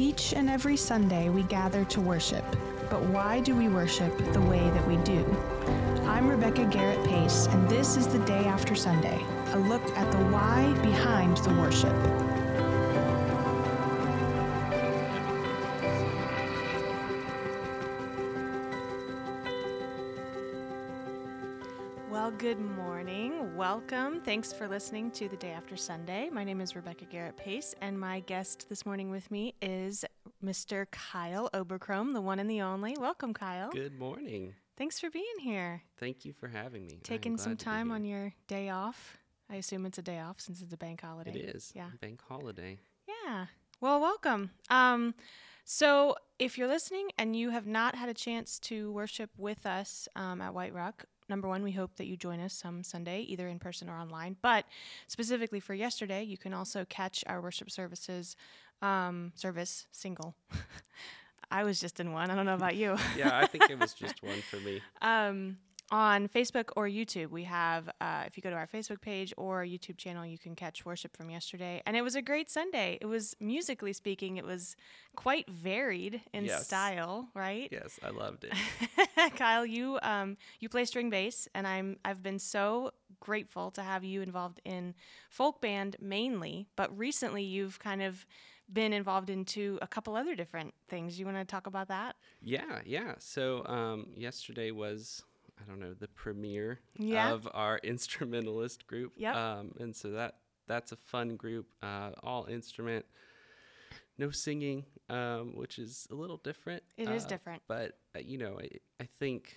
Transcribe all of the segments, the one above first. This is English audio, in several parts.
Each and every Sunday, we gather to worship. But why do we worship the way that we do? I'm Rebecca Garrett Pace, and this is the Day After Sunday, a look at the why behind the worship. Well, good morning. Welcome. Thanks for listening to the Day After Sunday. My name is Rebecca Garrett Pace, and my guest this morning with me is Mr. Kyle Oberchrome, the one and the only. Welcome, Kyle. Good morning. Thanks for being here. Thank you for having me. Taking some time on your day off. I assume it's a day off since it's a bank holiday. It is. Yeah. Bank holiday. Yeah. Well, welcome. Um, so, if you're listening and you have not had a chance to worship with us um, at White Rock, number one, we hope that you join us some Sunday, either in person or online. But specifically for yesterday, you can also catch our worship services um, service single. I was just in one. I don't know about you. Yeah, I think it was just one for me. um, on Facebook or YouTube, we have, uh, if you go to our Facebook page or YouTube channel, you can catch worship from yesterday. And it was a great Sunday. It was, musically speaking, it was quite varied in Yes. style, right? Yes, I loved it. Kyle, you um, you play string bass, and I'm I've been so grateful to have you involved in folk band mainly, but recently you've kind of been involved into a couple other different things. You want to talk about that? Yeah, yeah. So um, yesterday was, I don't know, the premiere Yeah. of our instrumentalist group. Yep. Um, and so that that's a fun group, uh, all instrument, no singing, um, which is a little different. It is uh, different. But uh, you know, I, I think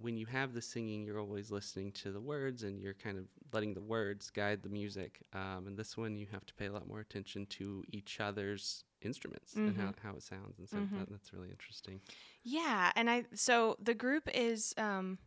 when you have the singing, you're always listening to the words and you're kind of letting the words guide the music. Um, and this one, you have to pay a lot more attention to each other's instruments and how, how it sounds. And so that, that's really interesting. Yeah, and I so the group is um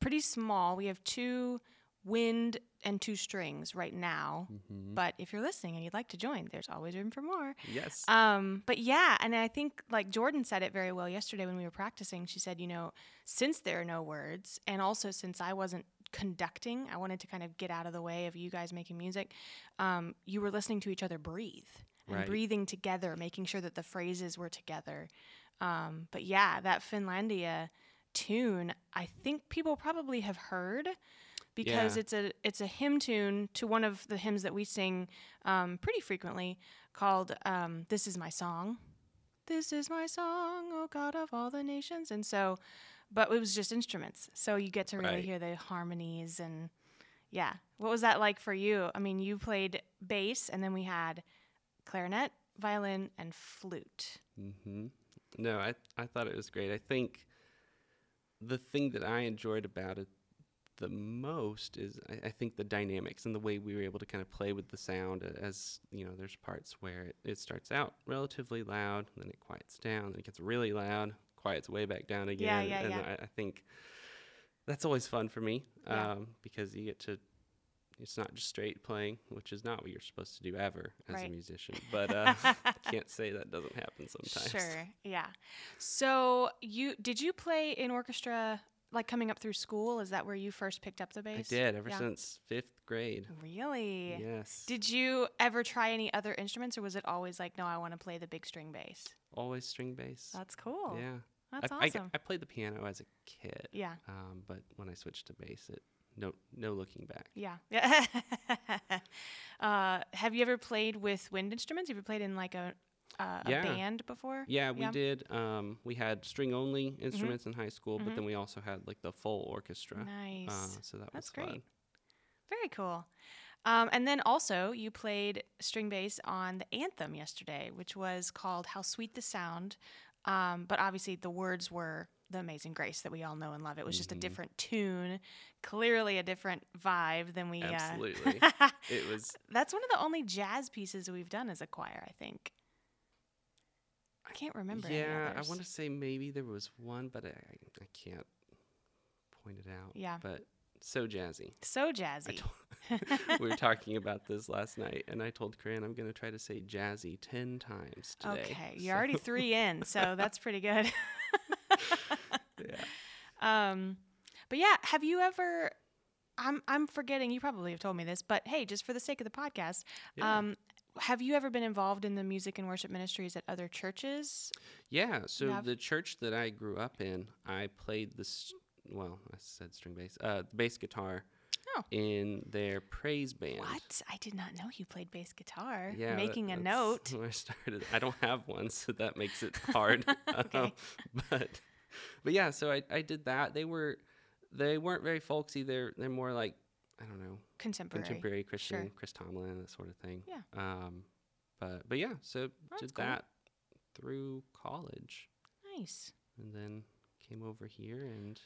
pretty small. We have two wind and two strings right now. But if you're listening and you'd like to join, there's always room for more. Yes. Um, but yeah, and I think like Jordan said it very well yesterday when we were practicing. She said, you know, since there are no words, and also since I wasn't conducting, I wanted to kind of get out of the way of you guys making music. Um, you were listening to each other breathe and Right. breathing together, making sure that the phrases were together. Um, but yeah, that Finlandia tune, I think people probably have heard because Yeah. it's a it's a hymn tune to one of the hymns that we sing um, pretty frequently called um, "This Is My Song." This is my song, O God of all the nations, and so, but it was just instruments, so you get to really Right. hear the harmonies and yeah. What was that like for you? I mean, you played bass, and then we had clarinet, violin, and flute. hmm No, I I thought it was great. I think the thing that I enjoyed about it the most is I, I think the dynamics and the way we were able to kind of play with the sound as you know there's parts where it, it starts out relatively loud then it quiets down then it gets really loud quiets way back down again yeah, and yeah. I, I think that's always fun for me Yeah. um, because you get to it's not just straight playing which is not what you're supposed to do ever as Right. a musician but uh, can't say that doesn't happen sometimes Sure. Yeah. So you did you play in orchestra like coming up through school? Is that where you first picked up the bass? I did ever Yeah. since fifth grade. Really? Yes. Did you ever try any other instruments, or was it always like, no, I want to play the big string bass? Always string bass. That's cool. yeah. That's I, I awesome. I played the piano as a kid. yeah. Um, but when I switched to bass, it no no looking back. Yeah. Yeah. uh, have you ever played with wind instruments? Have you played in like a, uh, a band before? Yeah, we Yeah. did. Um, we had string only Mm-hmm. instruments in high school, but then we also had like the full orchestra. Nice. Uh, so that That's was great. fun. Very cool. Um, and then also, you played string bass on the anthem yesterday, which was called How Sweet the Sound. Um, but obviously, the words were The Amazing Grace that we all know and love. It was just a different tune, clearly a different vibe than we. Uh, Absolutely. it was. That's one of the only jazz pieces we've done as a choir, I think. I can't remember. Yeah, I want to say maybe there was one, but I, I can't point it out. Yeah. But so jazzy. So jazzy. we were talking about this last night, and I told Corinne I'm going to try to say jazzy 10 times today. Okay, you're already three in, so that's pretty good. Yeah. Um, but yeah, have you ever? I'm I'm forgetting. You probably have told me this, but hey, just for the sake of the podcast, Yeah. um, have you ever been involved in the music and worship ministries at other churches? Yeah. So the church that I grew up in, I played this. Well, I said string bass, uh, the bass guitar Oh. in their praise band. What? I did not know you played bass guitar. Yeah, that- Making a note. Where I started. I don't have one, so that makes it hard. Okay. Um, but but yeah, so I, I did that. They were they weren't very folksy. They're they're more like I don't know Contemporary. contemporary Christian, Sure. Chris Tomlin, that sort of thing. Yeah. Um, but but yeah, so That's did cool. that through college, Nice. and then came over here and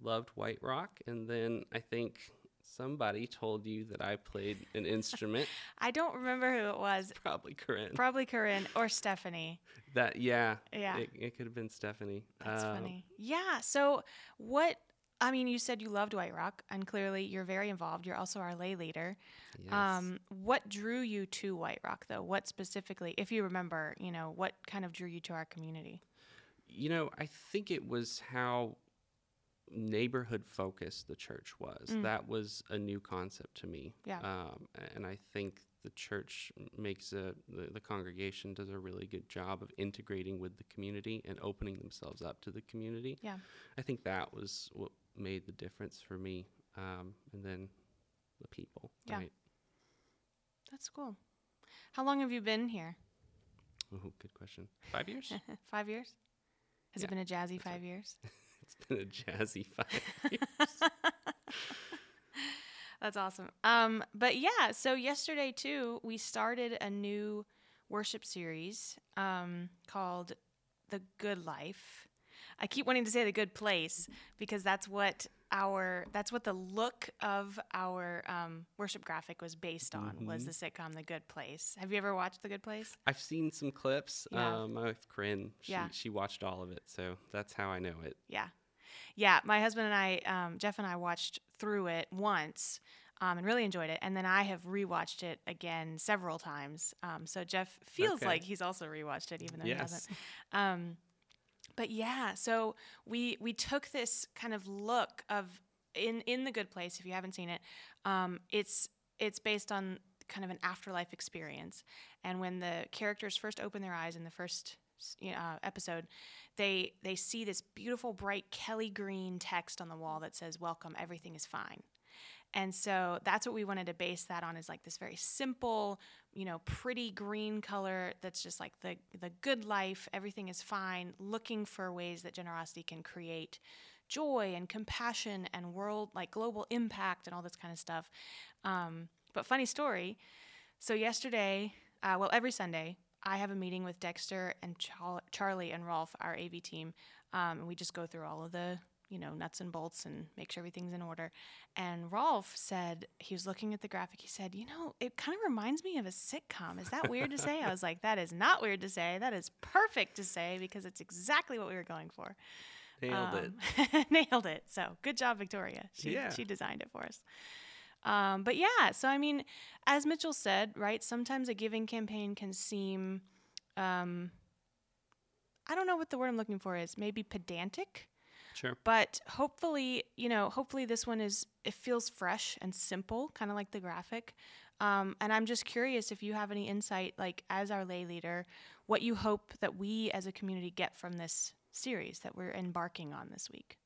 loved White Rock, and then I think somebody told you that I played an instrument, I don't remember who it was. probably Corinne. Probably Corinne or Stephanie. That yeah, Yeah. it, it could have been Stephanie. That's Um, funny. Yeah. So, what? I mean, you said you loved White Rock, and clearly you're very involved. You're also our lay leader. Yes. Um, what drew you to White Rock, though? What specifically, if you remember, you know, what kind of drew you to our community? you know, I think it was how neighborhood focused the church was. Mm. That was a new concept to me. Yeah. Um, and I think the church makes a the, the congregation does a really good job of integrating with the community and opening themselves up to the community. Yeah. I think that was what made the difference for me. Um, and then the people. Yeah. Right. That's cool. How long have you been here? Oh, good question. Five years? five years? Has Yeah, it been a jazzy that's right. five years? it's been a jazzy five years. That's awesome. Um, but yeah, so yesterday too, we started a new worship series um, called The Good Life. I keep wanting to say the good place because that's what our that's what the look of our um, worship graphic was based on was Mhm. the sitcom The Good Place. Have you ever watched The Good Place? I've seen some clips. Yeah. Um, my wife Corinne, she, Yeah. she watched all of it, so that's how I know it. Yeah. Yeah. My husband and I, um, Jeff and I watched through it once um, and really enjoyed it. And then I have rewatched it again several times. Um, so Jeff feels Okay. like he's also rewatched it, even though he Yes. hasn't. Um, but yeah, so we we took this kind of look of in in the good place. If you haven't seen it, um, it's it's based on kind of an afterlife experience. And when the characters first open their eyes in the first uh, episode, they they see this beautiful bright Kelly green text on the wall that says "Welcome, everything is fine." And so that's what we wanted to base that on is like this very simple, you know, pretty green color that's just like the the good life, everything is fine, looking for ways that generosity can create joy and compassion and world like global impact and all this kind of stuff. Um, but funny story. So yesterday, uh, well, every Sunday, I have a meeting with Dexter and Char- Charlie and Rolf, our AV team, um, and we just go through all of the you know nuts and bolts and make sure everything's in order. And Rolf said he was looking at the graphic. He said, "You know, it kind of reminds me of a sitcom. Is that weird to say?" I was like, "That is not weird to say. That is perfect to say because it's exactly what we were going for." Nailed it. Um, nailed it. So good job, Victoria. She Yeah. she designed it for us. Um, but yeah, so I mean, as Mitchell said, right? Sometimes a giving campaign can seem, um, I don't know what the word I'm looking for is. Maybe pedantic, Sure. but hopefully, you know, hopefully this one is. It feels fresh and simple, kind of like the graphic. Um, and I'm just curious if you have any insight, like as our lay leader, what you hope that we as a community get from this series that we're embarking on this week.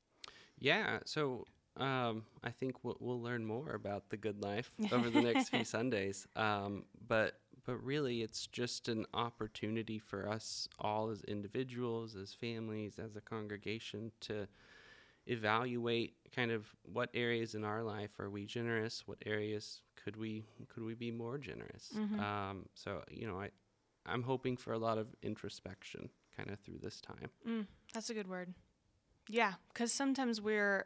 Yeah. So um, I think we'll, we'll learn more about the good life over the next few Sundays. Um, but but really, it's just an opportunity for us all as individuals, as families, as a congregation to evaluate kind of what areas in our life are we generous, what areas could we could we be more generous. Mhm. Um, so you know, I I'm hoping for a lot of introspection kind of through this time. Mm, that's a good word. Yeah, because sometimes we're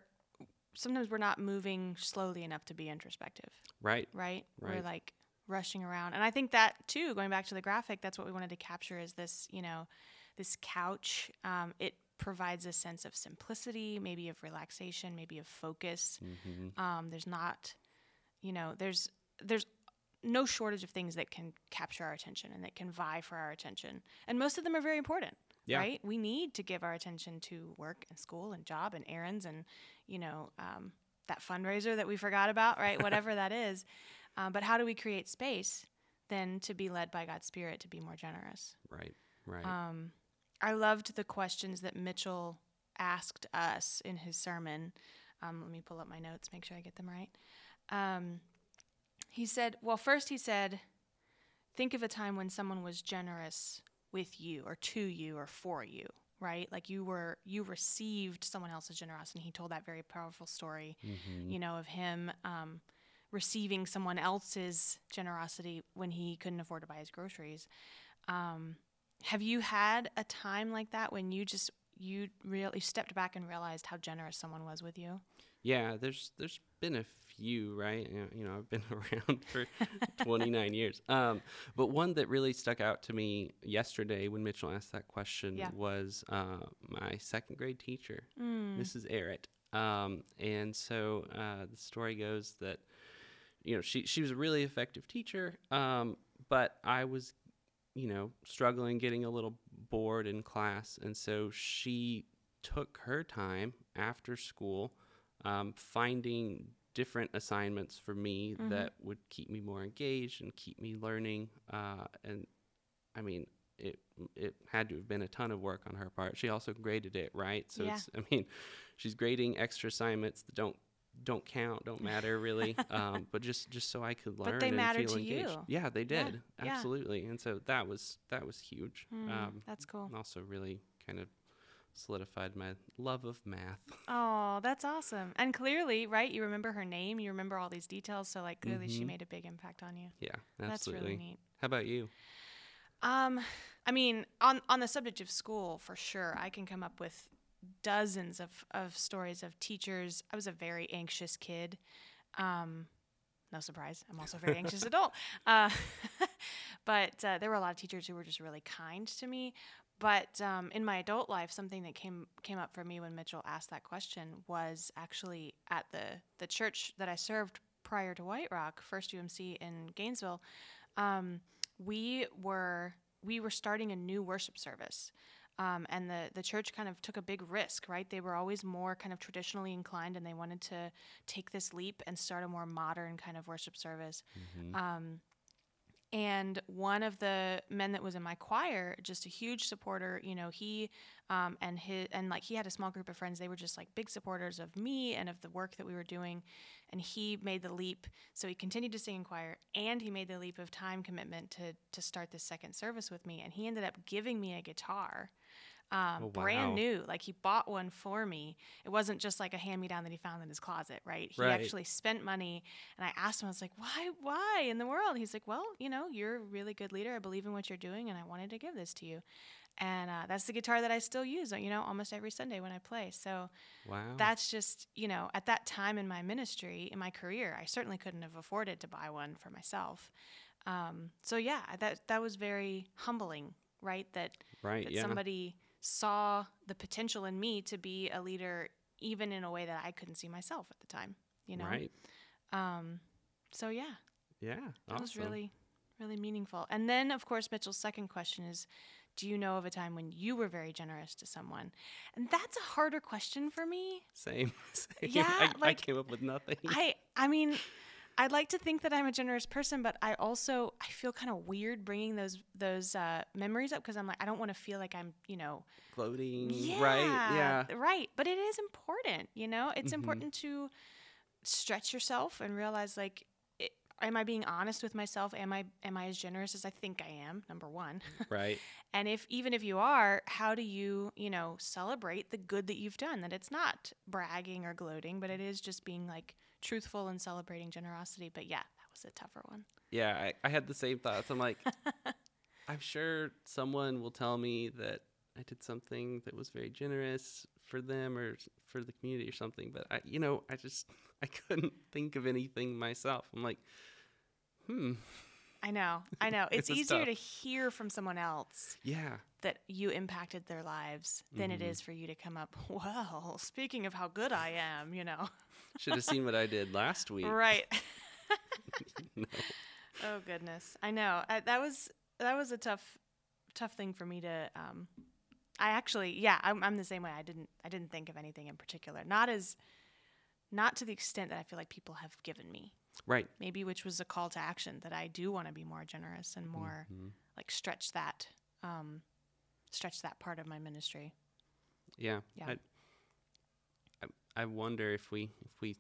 sometimes we're not moving slowly enough to be introspective, Right. right? Right. We're like rushing around, and I think that too. Going back to the graphic, that's what we wanted to capture is this, you know, this couch. Um, it provides a sense of simplicity, maybe of relaxation, maybe of focus. hmm Um, there's not, you know, there's there's no shortage of things that can capture our attention and that can vie for our attention, and most of them are very important. Yeah. Right? We need to give our attention to work and school and job and errands and, you know, um, that fundraiser that we forgot about, right? Whatever that is. Um, but how do we create space then to be led by God's Spirit to be more generous. Right. Right. Um, I loved the questions that Mitchell asked us in his sermon. Um, let me pull up my notes, make sure I get them right. Um, he said, well, first he said, think of a time when someone was generous with you or to you or for you right like you were you received someone else's generosity he told that very powerful story Mhm. you know of him um, receiving someone else's generosity when he couldn't afford to buy his groceries um, have you had a time like that when you just you really stepped back and realized how generous someone was with you Yeah, there's there's been a few, right? You know, I've been around for 29 years. Um, but one that really stuck out to me yesterday when Mitchell asked that question Yeah. was uh, my second grade teacher, mm. Mrs. Arrett. Um, and so uh, the story goes that you know she she was a really effective teacher, um, but I was you know struggling, getting a little bored in class, and so she took her time after school um, finding different assignments for me Mhm. that would keep me more engaged and keep me learning. Uh, and I mean, it it had to have been a ton of work on her part. She also graded it, right? So Yeah. it's I mean, she's grading extra assignments that don't don't count, don't matter really, um, but just just so I could learn But they and matter feel to engaged. you. Yeah, they did yeah. absolutely, and so that was that was huge. Mm, Um, that's cool and also really kind of solidified my love of math. oh that's awesome and clearly right you remember her name you remember all these details so like clearly she Mhm. made a big impact on you Yeah, absolutely. that's really neat How about you? Um, I mean, on on the subject of school, for sure, I can come up with dozens of of stories of teachers. I was a very anxious kid. Um, no surprise, I'm also a very anxious adult. Uh, but uh, there were a lot of teachers who were just really kind to me. But um, in my adult life, something that came came up for me when Mitchell asked that question was actually at the the church that I served prior to White Rock, First UMC in Gainesville. Um, we were we were starting a new worship service. Um, and the, the church kind of took a big risk, right? They were always more kind of traditionally inclined, and they wanted to take this leap and start a more modern kind of worship service. Mhm. Um, and one of the men that was in my choir, just a huge supporter, you know, he um, and his and like he had a small group of friends. They were just like big supporters of me and of the work that we were doing. And he made the leap, so he continued to sing in choir, and he made the leap of time commitment to to start this second service with me. And he ended up giving me a guitar. Um, Oh, brand new, like he bought one for me. It wasn't just like a hand me down that he found in his closet, right? He Right. actually spent money and I asked him, I was like, why, why in the world? He's like, well, you know, you're a really good leader. I believe in what you're doing, and I wanted to give this to you. And uh, that's the guitar that I still use, you know, almost every Sunday when I play. So Wow. that's just, you know, at that time in my ministry, in my career, I certainly couldn't have afforded to buy one for myself. Um, so yeah, that that was very humbling, right? That right. that Yeah. somebody saw the potential in me to be a leader, even in a way that I couldn't see myself at the time. You know, Right. um, so yeah, Yeah. that was really, really meaningful. And then, of course, Mitchell's second question is, do you know of a time when you were very generous to someone? And that's a harder question for me. Same. same. Yeah, I, I came up with nothing. I, I mean, I'd like to think that I'm a generous person, but I also I feel kind of weird bringing those those uh, memories up because I'm like I don't want to feel like I'm you know Gloating. yeah, Right. Yeah. right. But it is important, you know. It's Mhm. important to stretch yourself and realize like, am I being honest with myself? Am I am I as generous as I think I am? Number one. Right. and if even if you are, how do you you know celebrate the good that you've done? That it's not bragging or gloating, but it is just being like truthful and celebrating generosity. But yeah, that was a tougher one. Yeah. I, I had the same thoughts. I'm like, I'm sure someone will tell me that I did something that was very generous for them or for the community or something. But I, you know, I just I couldn't think of anything myself. I'm like, hmm. I know, I know. It's It's easier to hear from someone else Yeah. that you impacted their lives than it Mhm. is for you to come up, well, speaking of how good I am, you know. Should have seen what I did last week. right. No. Oh goodness. I know. I, that was that was a tough tough thing for me to um I actually yeah, I'm I'm the same way. I didn't I didn't think of anything in particular. Not as not to the extent that I feel like people have given me Right. maybe which was a call to action that I do want to be more generous and more Mhm. like stretch that um, stretch that part of my ministry. Yeah. Yeah. I, I, I wonder if we if we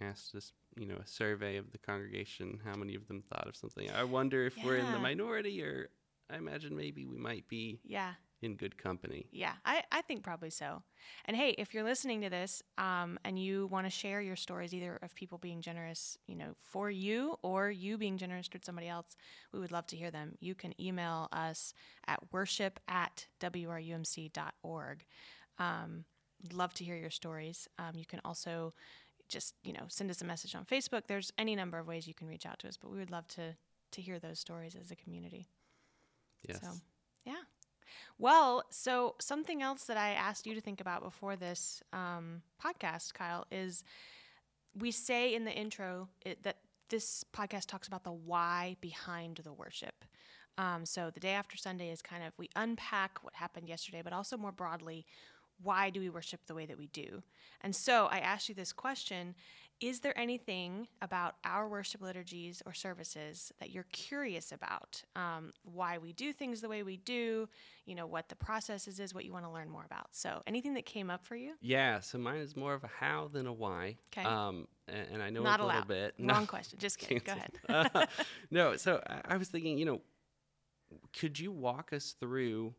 asked this, you know, a survey of the congregation, how many of them thought of something. I wonder if we're in the minority, or I imagine maybe we might be Yeah, in good company. yeah, I, I think probably so. And hey, if you're listening to this um, and you want to share your stories, either of people being generous, you know, for you or you being generous to somebody else, we would love to hear them. You can email us at worship at wrumc.org. Um, love to hear your stories. Um, you can also just, you know, send us a message on Facebook. There's any number of ways you can reach out to us, but we would love to to hear those stories as a community. Yes. So. Well, so something else that I asked you to think about before this um, podcast, Kyle, is we say in the intro it, that this podcast talks about the why behind the worship. Um, so the day after Sunday is kind of we unpack what happened yesterday, but also more broadly, why do we worship the way that we do? And so I asked you this question Is there anything about our worship liturgies or services that you're curious about? Um, why we do things the way we do, you know, what the processes is, what you want to learn more about. So anything that came up for you? Yeah, so mine is more of a how than a why. 'Kay. Um, and, and I know Not a little bit. Wrong question. Just kidding. Go ahead. Uh, no, so I, I was thinking, you know, could you walk us through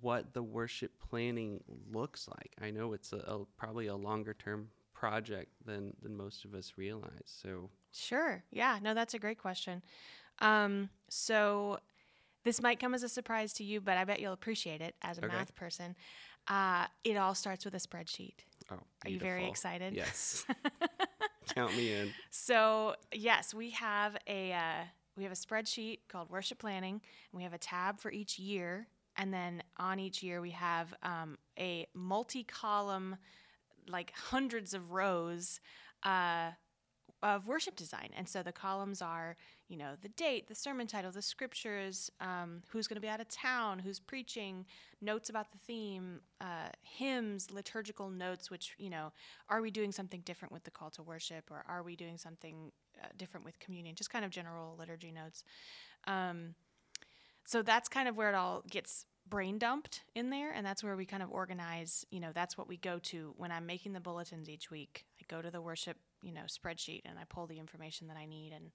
what the worship planning looks like? I know it's a, a probably a longer term project than than most of us realize. So Sure. Yeah. No, that's a great question. Um, so this might come as a surprise to you, but I bet you'll appreciate it as a Okay. math person. Uh, it all starts with a spreadsheet. oh, Are you very excited? Yes. Count me in. So yes, we have a uh, we have a spreadsheet called worship planning, and we have a tab for each year, and then on each year we have um, a multi-column, like hundreds of rows. Uh, of worship design. And so the columns are, you know, the date, the sermon title, the scriptures, um, who's going to be out of town, who's preaching, notes about the theme, uh, hymns, liturgical notes, which, you know, are we doing something different with the call to worship or are we doing something uh, different with communion? Just kind of general liturgy notes. Um, so that's kind of where it all gets brain dumped in there and that's where we kind of organize you know that's what we go to when i'm making the bulletins each week. I go to the worship you know spreadsheet and i pull the information that i need and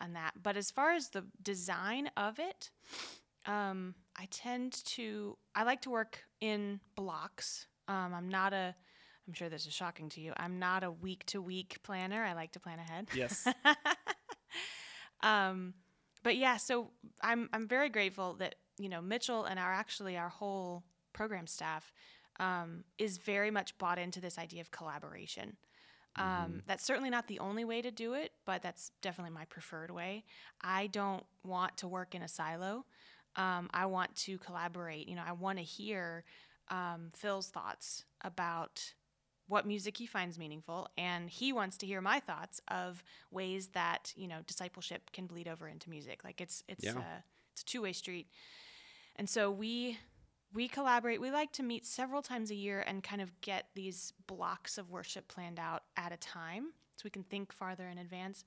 on that. But as far as the design of it um, i tend to i like to work in blocks. Um, i'm not a i'm sure this is shocking to you i'm not a week to week planner. I like to plan ahead. Yes. um, but yeah, so I'm I'm very grateful that you know Mitchell and our actually our whole program staff um, is very much bought into this idea of collaboration. Um, That's certainly not the only way to do it, but that's definitely my preferred way. I don't want to work in a silo. Um, I want to collaborate. You know, I want to hear um, Phil's thoughts about what music he finds meaningful, and he wants to hear my thoughts of ways that you know discipleship can bleed over into music. Like it's it's Yeah. a, it's a two way street, and so we we collaborate. We like to meet several times a year and kind of get these blocks of worship planned out at a time, so we can think farther in advance,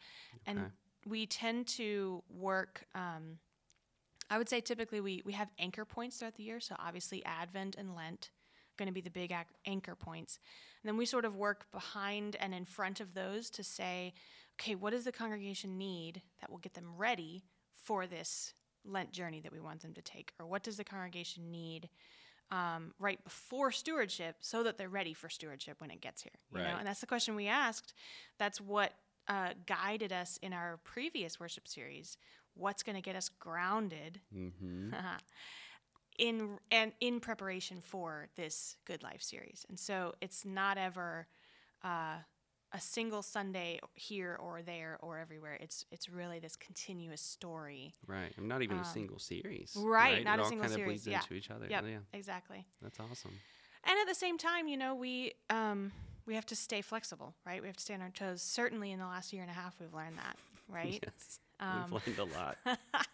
and we tend to work. Um, I would say typically we we have anchor points throughout the year. So obviously Advent and Lent going to be the big ac- anchor points. And then we sort of work behind and in front of those to say, okay, what does the congregation need that will get them ready for this Lent journey that we want them to take? Or what does the congregation need um, right before stewardship so that they're ready for stewardship when it gets here? You know? Right. And that's the question we asked. That's what uh, guided us in our previous worship series. What's going to get us grounded Mm-hmm. in and in preparation for this Good Life series. And so it's not ever uh, a single Sunday here or there or everywhere. It's it's really this continuous story. Right. I'm not even Um, a single series. right, not it a all single kind of series, bleeds yeah. into each other. Yep. Yeah. Exactly. That's awesome. And at the same time, you know, we um, we have to stay flexible, right? We have to stay on our toes. Certainly, in the last year and a half, we've learned that, right? Yes. Um, We've learned a lot.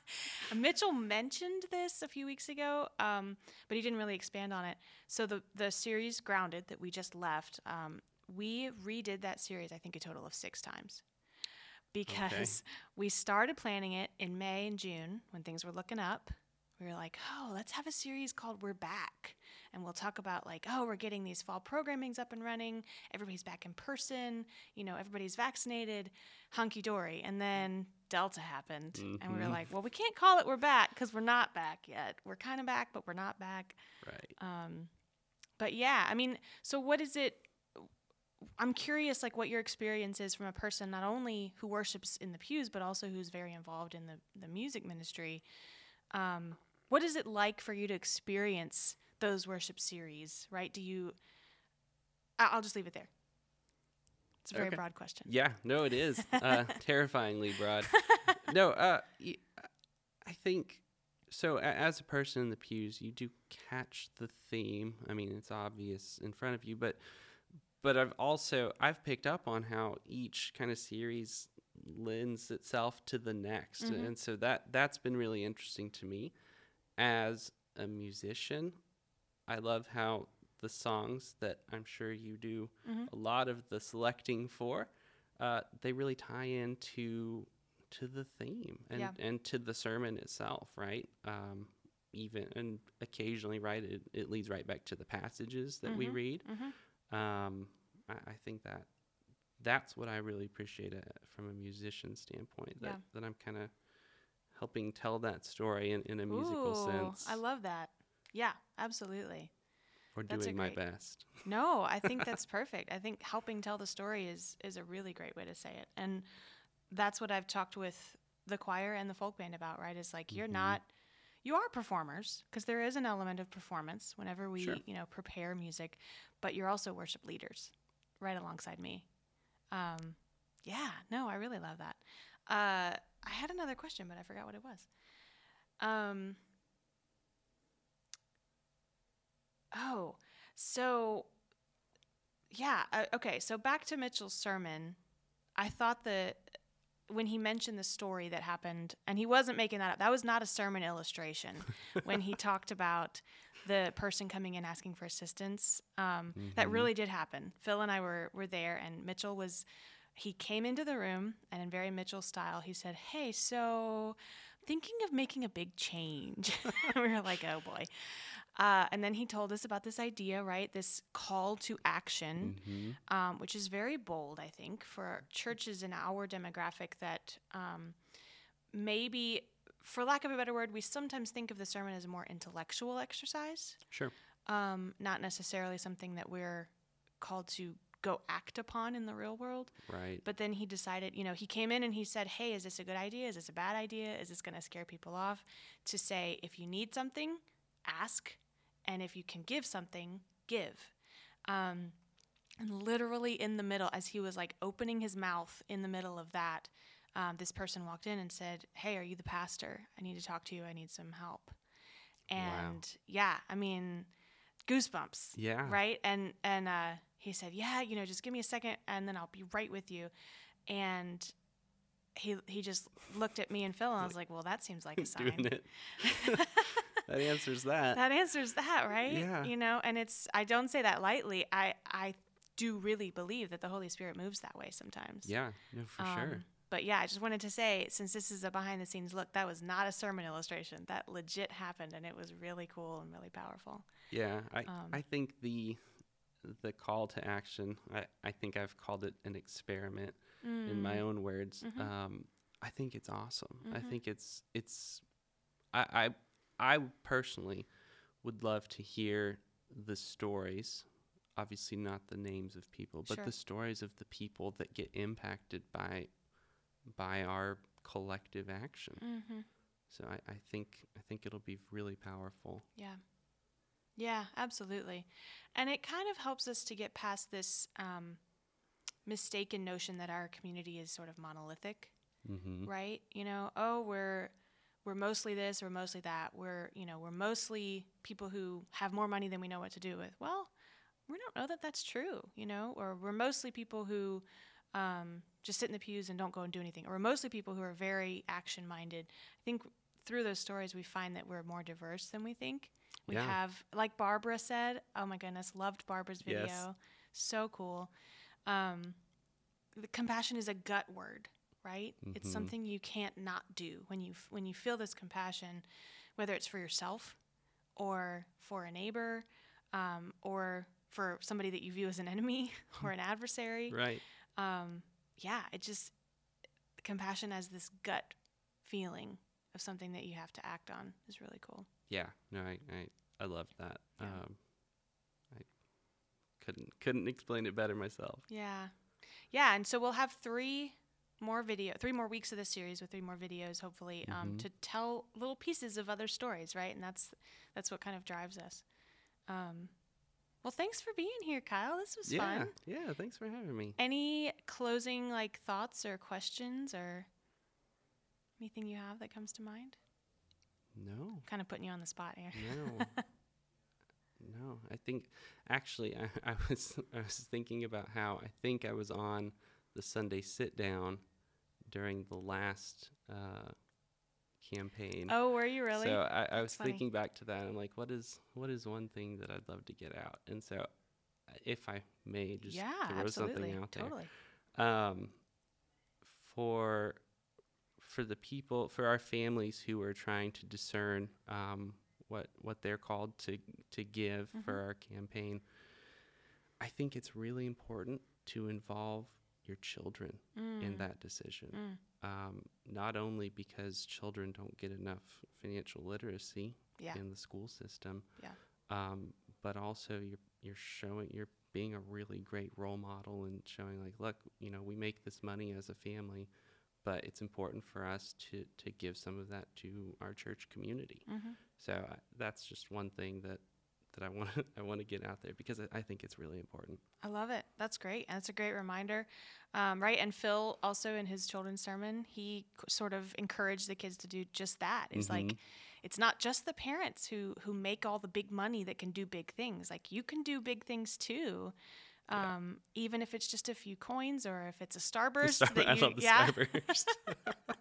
Mitchell mentioned this a few weeks ago, um, but he didn't really expand on it. So the the series Grounded that we just left, um, we redid that series I think a total of six times. because we started planning it in May and June when things were looking up. We were like, oh, let's have a series called We're Back. And we'll talk about, like, oh, we're getting these fall programmings up and running. Everybody's back in person. You know, everybody's vaccinated, hunky dory. And then Delta happened. And we were Mhm. like, well, we can't call it We're Back because we're not back yet. We're kind of back, but we're not back. Right. Um, but yeah, I mean, so what is it? I'm curious, like, what your experience is from a person not only who worships in the pews, but also who's very involved in the the music ministry. Um, what is it like for you to experience those worship series? Right? Do you? I'll just leave it there. It's a very Okay. broad question. Yeah, no, it is uh, terrifyingly broad. No, uh, I think so. As a person in the pews, you do catch the theme. I mean, it's obvious in front of you, but but I've also I've picked up on how each kind of series lends itself to the next, Mhm. and so that that's been really interesting to me as a musician. I love how the songs that I'm sure you do Mhm. a lot of the selecting for, uh, they really tie into to the theme and, Yeah. and to the sermon itself, right? Um, even and occasionally, right, it, it leads right back to the passages that we Mhm. read. Mhm. Um, I, I think that that's what I really appreciate uh, from a musician standpoint. That Yeah. that I'm kind of helping tell that story in, in a musical Ooh, sense, I love that. Yeah, absolutely. or that's doing my best. No, I think that's perfect. I think helping tell the story is is a really great way to say it. And that's what I've talked with the choir and the folk band about, right? Is like you're Mhm. not you are performers because there is an element of performance whenever we, Sure. you know, prepare music, but you're also worship leaders right alongside me. Um yeah, no, I really love that. Uh I had another question, but I forgot what it was. Um Oh, so yeah, uh, okay. So back to Mitchell's sermon, I thought that when he mentioned the story that happened, and he wasn't making that up. That was not a sermon illustration. when he talked about the person coming in asking for assistance, um, that Mhm. really did happen. Phil and I were were there, and Mitchell was. He came into the room, and in very Mitchell style, he said, "Hey, so thinking of making a big change." we were like, "Oh boy." Uh, and then he told us about this idea, right? This call to action, hmm um, which is very bold, I think, for churches in our demographic that um, maybe, for lack of a better word, we sometimes think of the sermon as a more intellectual exercise, Sure. um, not necessarily something that we're called to go act upon in the real world. Right. But then he decided, you know, he came in and he said, Hey, is this a good idea? Is this a bad idea? Is this going to scare people off? To say, if you need something, ask. And if you can give something, give. Um, and literally in the middle, as he was like opening his mouth in the middle of that, um, this person walked in and said, Hey, are you the pastor? I need to talk to you. I need some help. Wow. And yeah, I mean, goosebumps Yeah. right and and uh he said yeah you know just give me a second and then i'll be right with you and he he just looked at me and phil and i was like well that seems like a sign Doing it. that answers that. that answers that right Yeah. you know and it's i don't say that lightly i i do really believe that the holy spirit moves that way sometimes yeah. No, for sure. Um, but yeah, I just wanted to say, since this is a behind the scenes look, that was not a sermon illustration. That legit happened, and it was really cool and really powerful. Yeah, I Um, I think the the call to action. I I think I've called it an experiment in my Mm, own words. Mhm. Um, I think it's awesome. I Mhm. think it's it's. I I personally would love to hear the stories. Obviously, not the names of people, but Sure. the stories of the people that get impacted by by our collective action. mhm. So I, I think I think it'll be really powerful. Yeah. Yeah, absolutely. And it kind of helps us to get past this um, mistaken notion that our community is sort of monolithic, Mm-hmm. right? You know, oh, we're we're mostly this or mostly that. We're, you know, we're mostly people who have more money than we know what to do with. Well, we don't know that that's true, you know, or we're mostly people who um, just sit in the pews and don't go and do anything, or we're mostly people who are very action minded. I think through those stories, we find that we're more diverse than we think. We Yeah. have, like Barbara said, oh my goodness, loved Barbara's video. Yes. So cool. Um, the compassion is a gut word. Right? It's Mhm. something you can't not do when you when you feel this compassion, whether it's for yourself or for a neighbor um, or for somebody that you view as an enemy or an adversary. Right. Um, yeah, it just compassion as this gut feeling of something that you have to act on is really cool. Yeah. No, I I, I loved that. Yeah. Um, I couldn't couldn't explain it better myself. Yeah. Yeah, and so we'll have three more video, three more weeks of this series with three more videos, hopefully, um, Mhm. to tell little pieces of other stories, right? And that's that's what kind of drives us. Um, well, thanks for being here, Kyle. This was yeah. fun. Yeah. Thanks for having me. Any closing like thoughts or questions or anything you have that comes to mind? No. Kind of putting you on the spot here. No. no, I think actually I, I was I was thinking about how I think I was on the Sunday sit down during the last uh, campaign. Oh, were you really? So I, I was funny. thinking back to that. I'm like, what is what is one thing that I'd love to get out? And so, if I may, just yeah, throw absolutely. something out there Totally. um, for for the people for our families who are trying to discern um, what what they're called to to give for Mhm. our campaign. I think it's really important to involve your children in Mm, that decision. mm. Um, not only because children don't get enough financial literacy Yeah. in the school system, Yeah. um, but also you're you're showing you're being a really great role model and showing like, look, you know, we make this money as a family, but it's important for us to to give some of that to our church community. Mhm. So uh, that's just one thing that that I want to I want to get out there because I, think it's really important. I love it. That's great. And it's a great reminder. Um, right. And Phil also in his children's sermon, he sort of encouraged the kids to do just that. It's like, Mhm. it's not just the parents who, who make all the big money that can do big things. Like you can do big things too. Yeah. Um, even if it's just a few coins or if it's a starburst Star- that I love the yeah, starburst.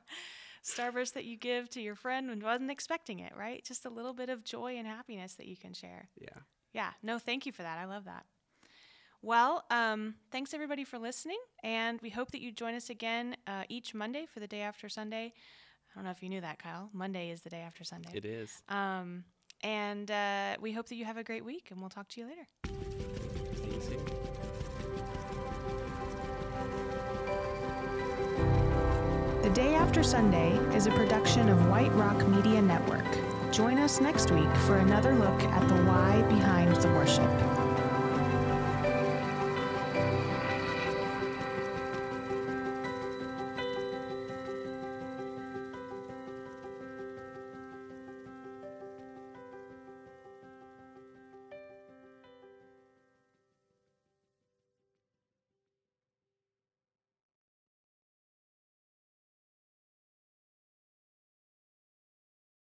starburst that you give to your friend and wasn't expecting it, right? Just a little bit of joy and happiness that you can share. yeah. Yeah, no, thank you for that. I love that. Well, um, thanks everybody for listening, and we hope that you join us again uh, each Monday for the day after Sunday. I don't know if you knew that, Kyle. Monday is the day after Sunday. It is. Um, and uh, we hope that you have a great week, and we'll talk to you later. See you soon. Day After Sunday is a production of White Rock Media Network. Join us next week for another look at the why behind the worship.